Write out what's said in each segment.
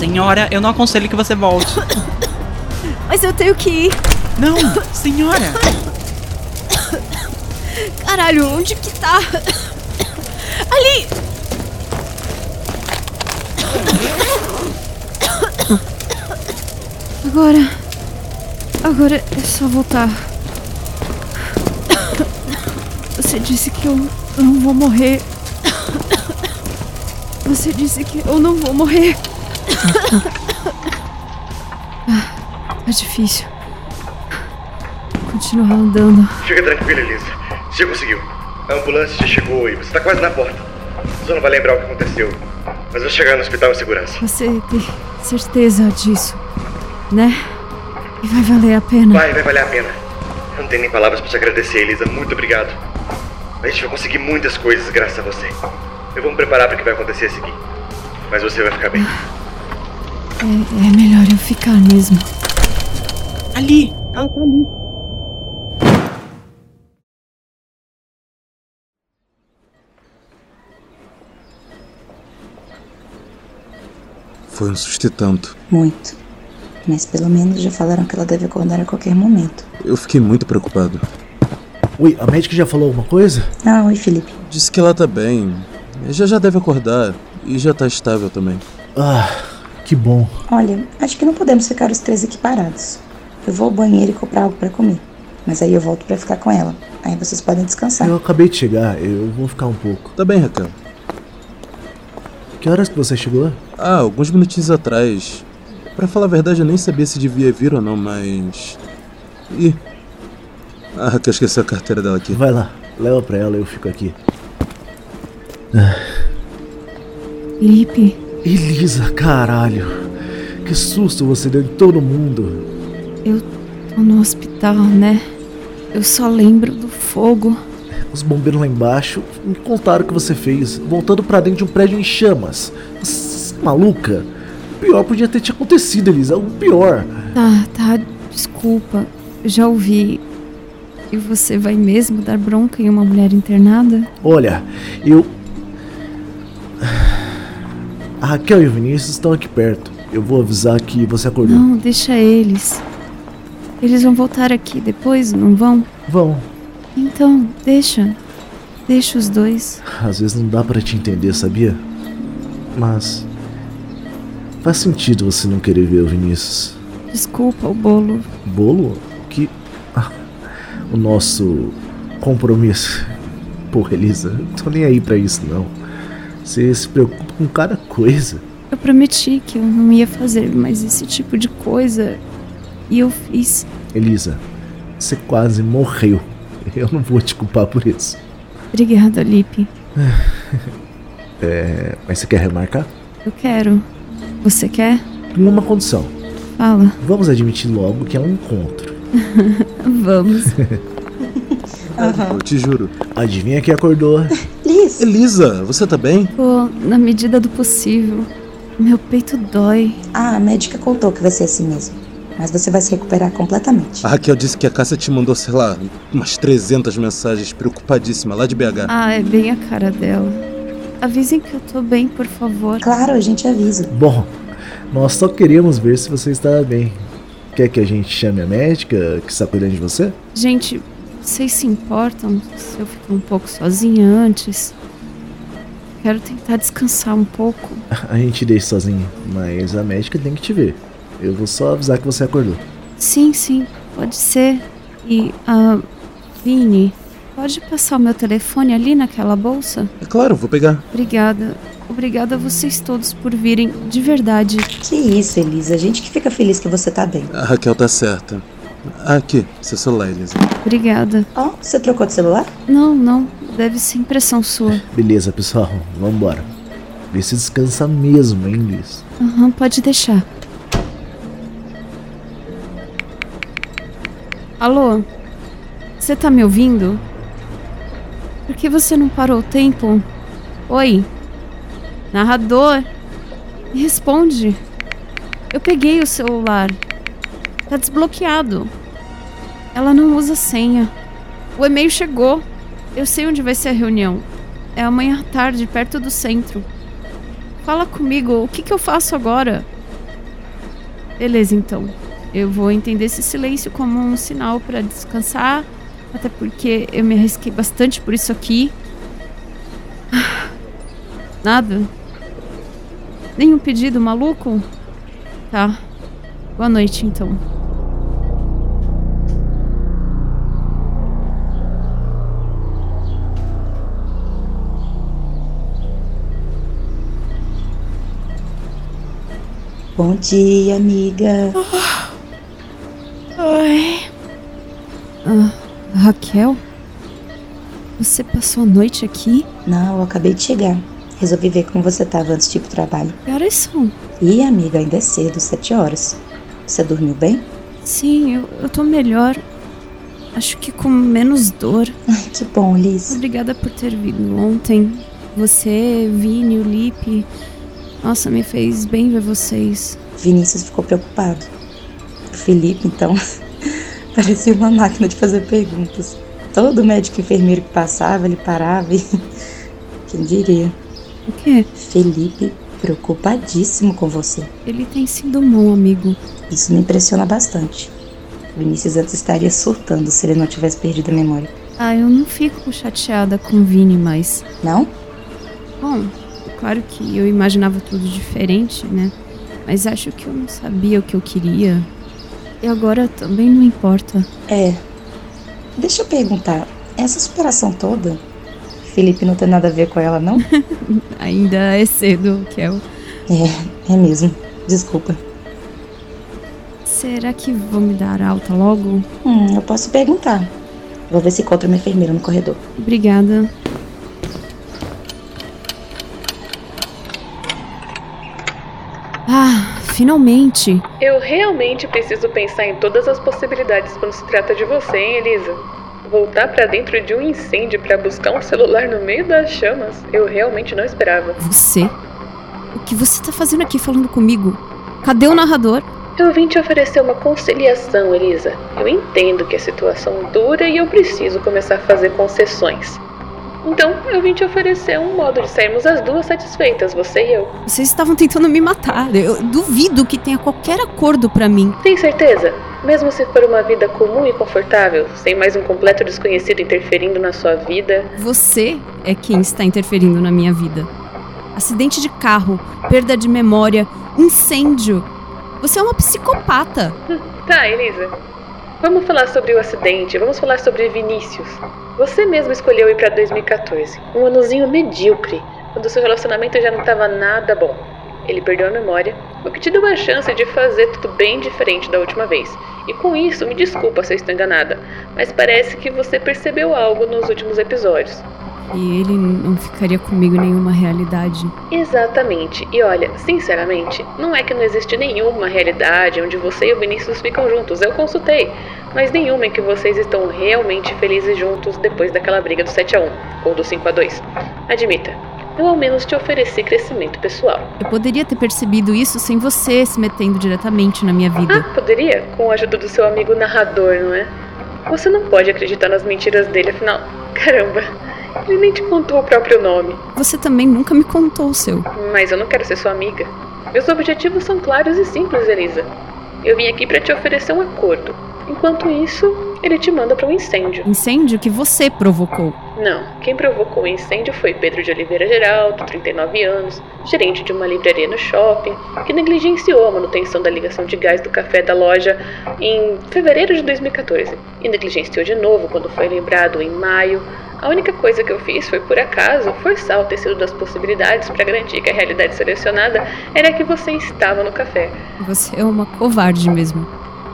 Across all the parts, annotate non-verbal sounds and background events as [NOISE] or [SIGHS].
Senhora, eu não aconselho que você volte. [COUGHS] Mas eu tenho que ir. Não, senhora! [COUGHS] Caralho, onde que tá? [COUGHS] Ali! Agora. Agora é só voltar. Você disse que eu não vou morrer. Você disse que eu não vou morrer. Ah, é difícil. Continuar andando. Fica tranquila, Elisa. Você conseguiu. A ambulância já chegou e você tá quase na porta. Só não vai lembrar o que aconteceu. Mas vai chegar no hospital em segurança. Você tem certeza disso, né? E vai valer a pena. Vai, vai valer a pena. Eu não tenho nem palavras pra te agradecer, Elisa. Muito obrigado. A gente vai conseguir muitas coisas graças a você. Eu vou me preparar para o que vai acontecer a seguir. Mas você vai ficar bem. É, é melhor eu ficar mesmo. Ali! Ela tá ali. Foi um susto tanto. Muito. Mas pelo menos já falaram que ela deve acordar a qualquer momento. Eu fiquei muito preocupado. Oi, a médica já falou alguma coisa? Ah, oi, Felipe. Disse que ela tá bem. Já já deve acordar. E já tá estável também. Ah, que bom. Olha, acho que não podemos ficar os três aqui parados. Eu vou ao banheiro e comprar algo pra comer. Mas aí eu volto pra ficar com ela. Aí vocês podem descansar. Eu acabei de chegar, eu vou ficar um pouco. Tá bem, Raquel. Que horas que você chegou? Ah, alguns minutinhos atrás. Pra falar a verdade, eu nem sabia se devia vir ou não, mas. Ih. A Raquel esqueceu a carteira dela aqui. Vai lá, leva pra ela, eu fico aqui. Felipe, Elisa, caralho. Que susto você deu em todo mundo. eu tô no hospital, né? Eu só lembro do fogo. Os bombeiros lá embaixo me contaram o que você fez, voltando pra dentro de um prédio em chamas. Você é maluca? O pior podia ter te acontecido, Elisa. O pior. Tá, tá, desculpa. Já ouvi. E você vai mesmo dar bronca em uma mulher internada? Olha, eu. Raquel e o Vinícius estão aqui perto. Eu vou avisar que você acordou. Não, deixa eles. Eles vão voltar aqui depois, não vão? Vão. Então, deixa. Deixa os dois. Às vezes não dá pra te entender, sabia? Mas. Faz sentido você não querer ver o Vinícius. Desculpa o bolo. Bolo? Que. Ah, o nosso compromisso. Porra, Elisa, não tô nem aí pra isso não. Você se preocupa com cada coisa. Eu prometi que eu não ia fazer mais esse tipo de coisa. E eu fiz. Elisa, você quase morreu. Eu não vou te culpar por isso. Obrigada, Lipe. [LAUGHS] É, mas você quer remarcar? Eu quero. Você quer? Em uma condição. Fala. Vamos admitir logo que é um encontro. [LAUGHS] Vamos. Eu te juro. Adivinha quem acordou? [LAUGHS] Elisa, você tá bem? Tô na medida do possível. Meu peito dói. Ah, a médica contou que vai ser assim mesmo. Mas você vai se recuperar completamente. A Raquel disse que a Cássia te mandou, sei lá, umas 300 mensagens preocupadíssima lá de BH. Ah, é bem a cara dela. Avisem que eu tô bem, por favor. Claro, a gente avisa. Bom, nós só queríamos ver se você estava bem. Quer que a gente chame a médica que está cuidando de você? Gente, vocês se importam se eu ficar um pouco sozinha antes? Quero tentar descansar um pouco. [LAUGHS] A gente deixa sozinho, mas a médica tem que te ver. Eu vou só avisar que você acordou. Sim, sim, pode ser. E, ah, Vini, pode passar o meu telefone ali naquela bolsa? É claro, vou pegar. Obrigada. Obrigada a vocês todos por virem, de verdade. Que isso, Elisa. A gente que fica feliz que você tá bem. A Raquel tá certa. Aqui, seu celular, Elisa. Obrigada. Ó, você trocou de celular? Não, não, deve ser impressão sua. Beleza, pessoal, vambora. Vê se descansa mesmo, hein, Liz? Aham, pode deixar. Alô? Você tá me ouvindo? Por que você não parou o tempo? Oi? Narrador? Me responde. Eu peguei o celular. Tá desbloqueado. Ela não usa senha. O e-mail chegou. Eu sei onde vai ser a reunião. É amanhã à tarde, perto do centro. Fala comigo, o que, que eu faço agora? Beleza, então. Eu vou entender esse silêncio como um sinal pra descansar. Até porque eu me arrisquei bastante por isso aqui. [SIGHS] Nada? Nenhum pedido maluco? Tá. Boa noite, então. Bom dia, amiga. Ai. Ah, Raquel? Você passou a noite aqui? Não, eu acabei de chegar. Resolvi ver como você tava antes de ir pro trabalho. Que horas são? Ih, amiga, ainda é cedo, sete horas. Você dormiu bem? Sim, eu, eu tô melhor. Acho que com menos dor. Ai, que bom, Liz. Obrigada por ter vindo ontem. Você, Vini, o Lipe. Nossa, me fez bem ver vocês. Vinícius ficou preocupado. O Felipe, então, [LAUGHS] parecia uma máquina de fazer perguntas. Todo médico e enfermeiro que passava, ele parava e. [LAUGHS] Quem diria? O quê? Felipe preocupadíssimo com você. Ele tem sido um bom amigo. Isso me impressiona bastante. Vinícius antes estaria surtando se ele não tivesse perdido a memória. Ah, eu não fico chateada com o Vini, mas. Não? Bom, claro que eu imaginava tudo diferente, né? Mas acho que eu não sabia o que eu queria. E agora também não importa. É. Deixa eu perguntar, essa superação toda, Felipe não tem nada a ver com ela, não? [LAUGHS] Ainda é cedo, Kel. É, é mesmo. Desculpa. Será que vão me dar alta logo? Hum, eu posso perguntar. Vou ver se encontro uma enfermeira no corredor. Obrigada. Ah, finalmente! Eu realmente preciso pensar em todas as possibilidades quando se trata de você, hein, Elisa? Voltar pra dentro de um incêndio pra buscar um celular no meio das chamas, eu realmente não esperava. Você? O que você tá fazendo aqui falando comigo? Cadê o narrador? Eu vim te oferecer uma conciliação, Elisa. Eu entendo que a situação dura e eu preciso começar a fazer concessões. Então, eu vim te oferecer um modo de sairmos as duas satisfeitas, você e eu. Vocês estavam tentando me matar. Eu duvido que tenha qualquer acordo pra mim. Tem certeza? Mesmo se for uma vida comum e confortável, sem mais um completo desconhecido interferindo na sua vida. Você é quem está interferindo na minha vida. Acidente de carro, perda de memória, incêndio. Você é uma psicopata. Tá, Elisa. Vamos falar sobre o acidente, vamos falar sobre Vinícius. Você mesmo escolheu ir pra 2014, um anozinho medíocre, quando seu relacionamento já não estava nada bom. Ele perdeu a memória, o que te deu a chance de fazer tudo bem diferente da última vez. E com isso, me desculpa se eu estou enganada, mas parece que você percebeu algo nos últimos episódios. E ele não ficaria comigo em nenhuma realidade. Exatamente. E olha, sinceramente, não é que não existe nenhuma realidade onde você e o Vinícius ficam juntos. Eu consultei. Mas nenhuma em que vocês estão realmente felizes juntos depois daquela briga do 7 a 1 ou do 5 a 2. Admita, eu ao menos te ofereci crescimento pessoal. Eu poderia ter percebido isso sem você se metendo diretamente na minha vida. Ah, poderia? Com a ajuda do seu amigo narrador, não é? Você não pode acreditar nas mentiras dele, afinal. [LAUGHS] Caramba, ele nem te contou o próprio nome. Você também nunca me contou o seu. Mas eu não quero ser sua amiga. Meus objetivos são claros e simples, Elisa. Eu vim aqui para te oferecer um acordo. Enquanto isso, ele te manda para um incêndio. Incêndio que você provocou. Não, quem provocou o incêndio foi Pedro de Oliveira Geraldo, 39 anos, gerente de uma livraria no shopping, que negligenciou a manutenção da ligação de gás do café da loja em fevereiro de 2014 e negligenciou de novo quando foi lembrado em maio. A única coisa que eu fiz foi, por acaso, forçar o tecido das possibilidades para garantir que a realidade selecionada era que você estava no café. Você é uma covarde mesmo.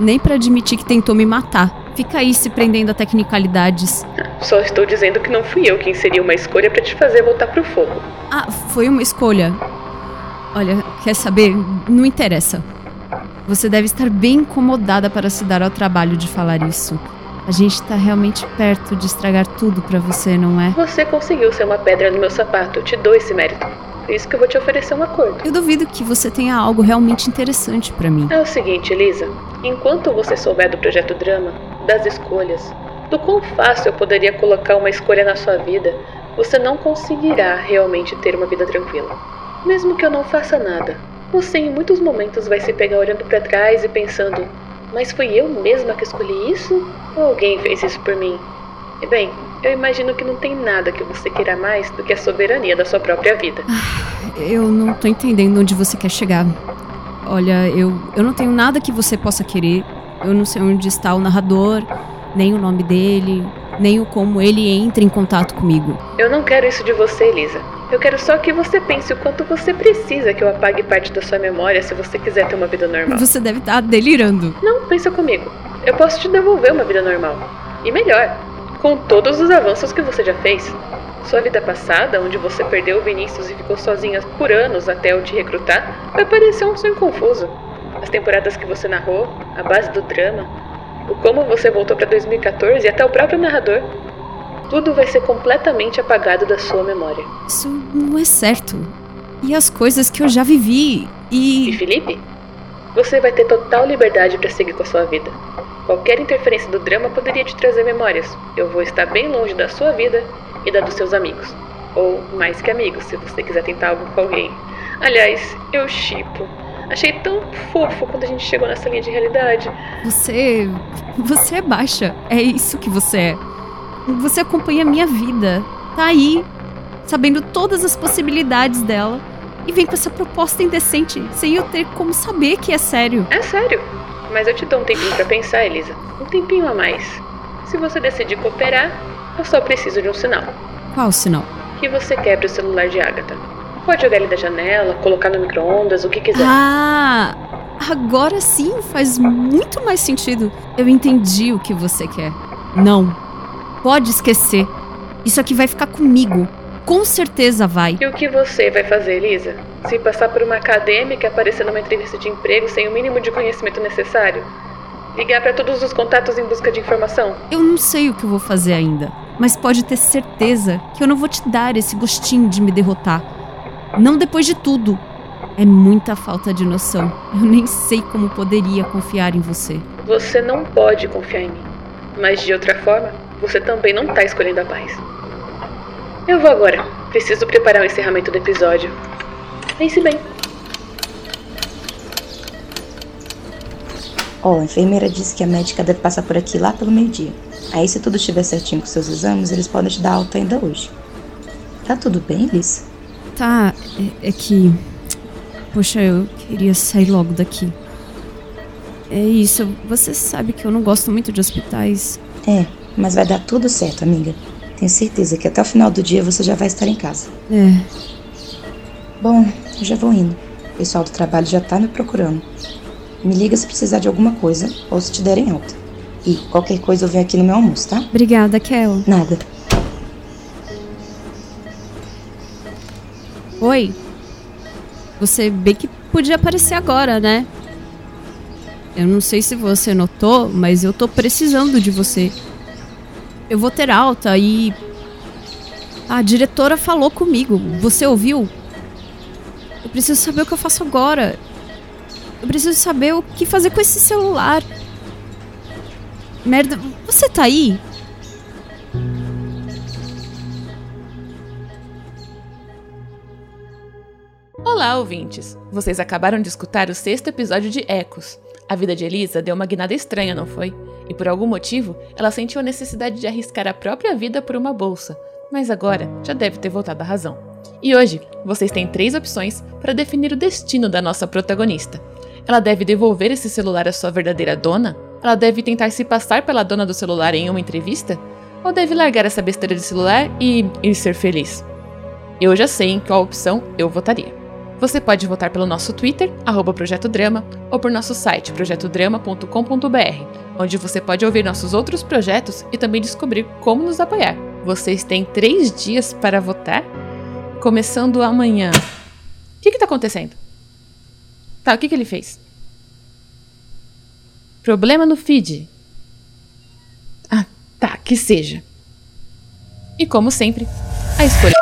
Nem para admitir que tentou me matar. Fica aí se prendendo a tecnicalidades. Só estou dizendo que não fui eu quem seria uma escolha para te fazer voltar pro fogo. Ah, foi uma escolha. Olha, quer saber? Não interessa. Você deve estar bem incomodada para se dar ao trabalho de falar isso. A gente tá realmente perto de estragar tudo para você, não é? Você conseguiu ser uma pedra no meu sapato, te dou esse mérito. Por isso que eu vou te oferecer um acordo. Eu duvido que você tenha algo realmente interessante para mim. É o seguinte, Elisa. Enquanto você souber do projeto Drama, das escolhas, do quão fácil eu poderia colocar uma escolha na sua vida, você não conseguirá realmente ter uma vida tranquila. Mesmo que eu não faça nada, você em muitos momentos vai se pegar olhando para trás e pensando: mas fui eu mesma que escolhi isso? Ou alguém fez isso por mim? E bem, eu imagino que não tem nada que você queira mais do que a soberania da sua própria vida. Eu não tô entendendo onde você quer chegar. Olha, eu, eu não tenho nada que você possa querer. Eu não sei onde está o narrador, nem o nome dele, nem o como ele entra em contato comigo. Eu não quero isso de você, Elisa. Eu quero só que você pense o quanto você precisa que eu apague parte da sua memória se você quiser ter uma vida normal. Você deve estar delirando. Não, pensa comigo. Eu posso te devolver uma vida normal. E melhor, com todos os avanços que você já fez. Sua vida passada, onde você perdeu o Vinícius e ficou sozinha por anos até eu te recrutar, vai parecer um sonho confuso. As temporadas que você narrou, a base do drama, o como você voltou para 2014 e até o próprio narrador. Tudo vai ser completamente apagado da sua memória. Isso não é certo. E as coisas que eu já vivi E e. Felipe? Você vai ter total liberdade para seguir com a sua vida. Qualquer interferência do drama poderia te trazer memórias. Eu vou estar bem longe da sua vida e da dos seus amigos. Ou mais que amigos, se você quiser tentar algo com alguém. Aliás, eu chipo. Achei tão fofo quando a gente chegou nessa linha de realidade. Você. Você é baixa. É isso que você é. Você acompanha a minha vida. Tá aí, sabendo todas as possibilidades dela. E vem com essa proposta indecente, sem eu ter como saber que é sério. É sério. Mas eu te dou um tempinho pra pensar, Elisa. Um tempinho a mais. Se você decidir cooperar, eu só preciso de um sinal. Qual sinal? Que você quebre o celular de Agatha. Pode jogar ele da janela, colocar no micro-ondas, o que quiser. Ah! Agora sim faz muito mais sentido. Eu entendi o que você quer. Não. Pode esquecer. Isso aqui vai ficar comigo. Com certeza vai. E o que você vai fazer, Elisa? Se passar por uma acadêmica aparecer numa entrevista de emprego sem o mínimo de conhecimento necessário? Ligar para todos os contatos em busca de informação? Eu não sei o que eu vou fazer ainda, mas pode ter certeza que eu não vou te dar esse gostinho de me derrotar. Não depois de tudo. É muita falta de noção. Eu nem sei como poderia confiar em você. Você não pode confiar em mim. Mas de outra forma, você também não tá escolhendo a paz. Eu vou agora. Preciso preparar o encerramento do episódio. Pense bem. Ó, a enfermeira disse que a médica deve passar por aqui lá pelo meio-dia. Aí, se tudo estiver certinho com seus exames, eles podem te dar alta ainda hoje. Tá tudo bem, Liz? Tá, é, é que. Poxa, eu queria sair logo daqui. É isso, você sabe que eu não gosto muito de hospitais. É, mas vai dar tudo certo, amiga. Tenho certeza que até o final do dia você já vai estar em casa. É, Bom, eu já vou indo. O pessoal do trabalho já tá me procurando. Me liga se precisar de alguma coisa ou se te derem alta. E qualquer coisa eu venho aqui no meu almoço, tá? obrigada, Kel. Nada. Oi. Você bem que podia aparecer agora, né? Eu não sei se você notou, mas eu tô precisando de você. Eu vou ter alta e. A diretora falou comigo. Você ouviu? Eu preciso saber o que eu faço agora. Eu preciso saber o que fazer com esse celular. Merda, você tá aí? Olá, ouvintes! Vocês acabaram de escutar o sexto episódio de Ecos. A vida de Elisa deu uma guinada estranha, não foi? E por algum motivo, ela sentiu a necessidade de arriscar a própria vida por uma bolsa, mas agora já deve ter voltado à razão. E hoje, vocês têm três opções para definir o destino da nossa protagonista. Ela deve devolver esse celular à sua verdadeira dona? Ela deve tentar se passar pela dona do celular em uma entrevista? Ou deve largar essa besteira de celular e ir ser feliz? Eu já sei em qual opção eu votaria. Você pode votar pelo nosso Twitter, arroba Projeto Drama, ou por nosso site, projetodrama.com.br, onde você pode ouvir nossos outros projetos e também descobrir como nos apoiar. Vocês têm três dias para votar, começando amanhã. O que está acontecendo? Tá, o que, que ele fez? Problema no feed. Ah, tá, que seja. E como sempre, a escolha.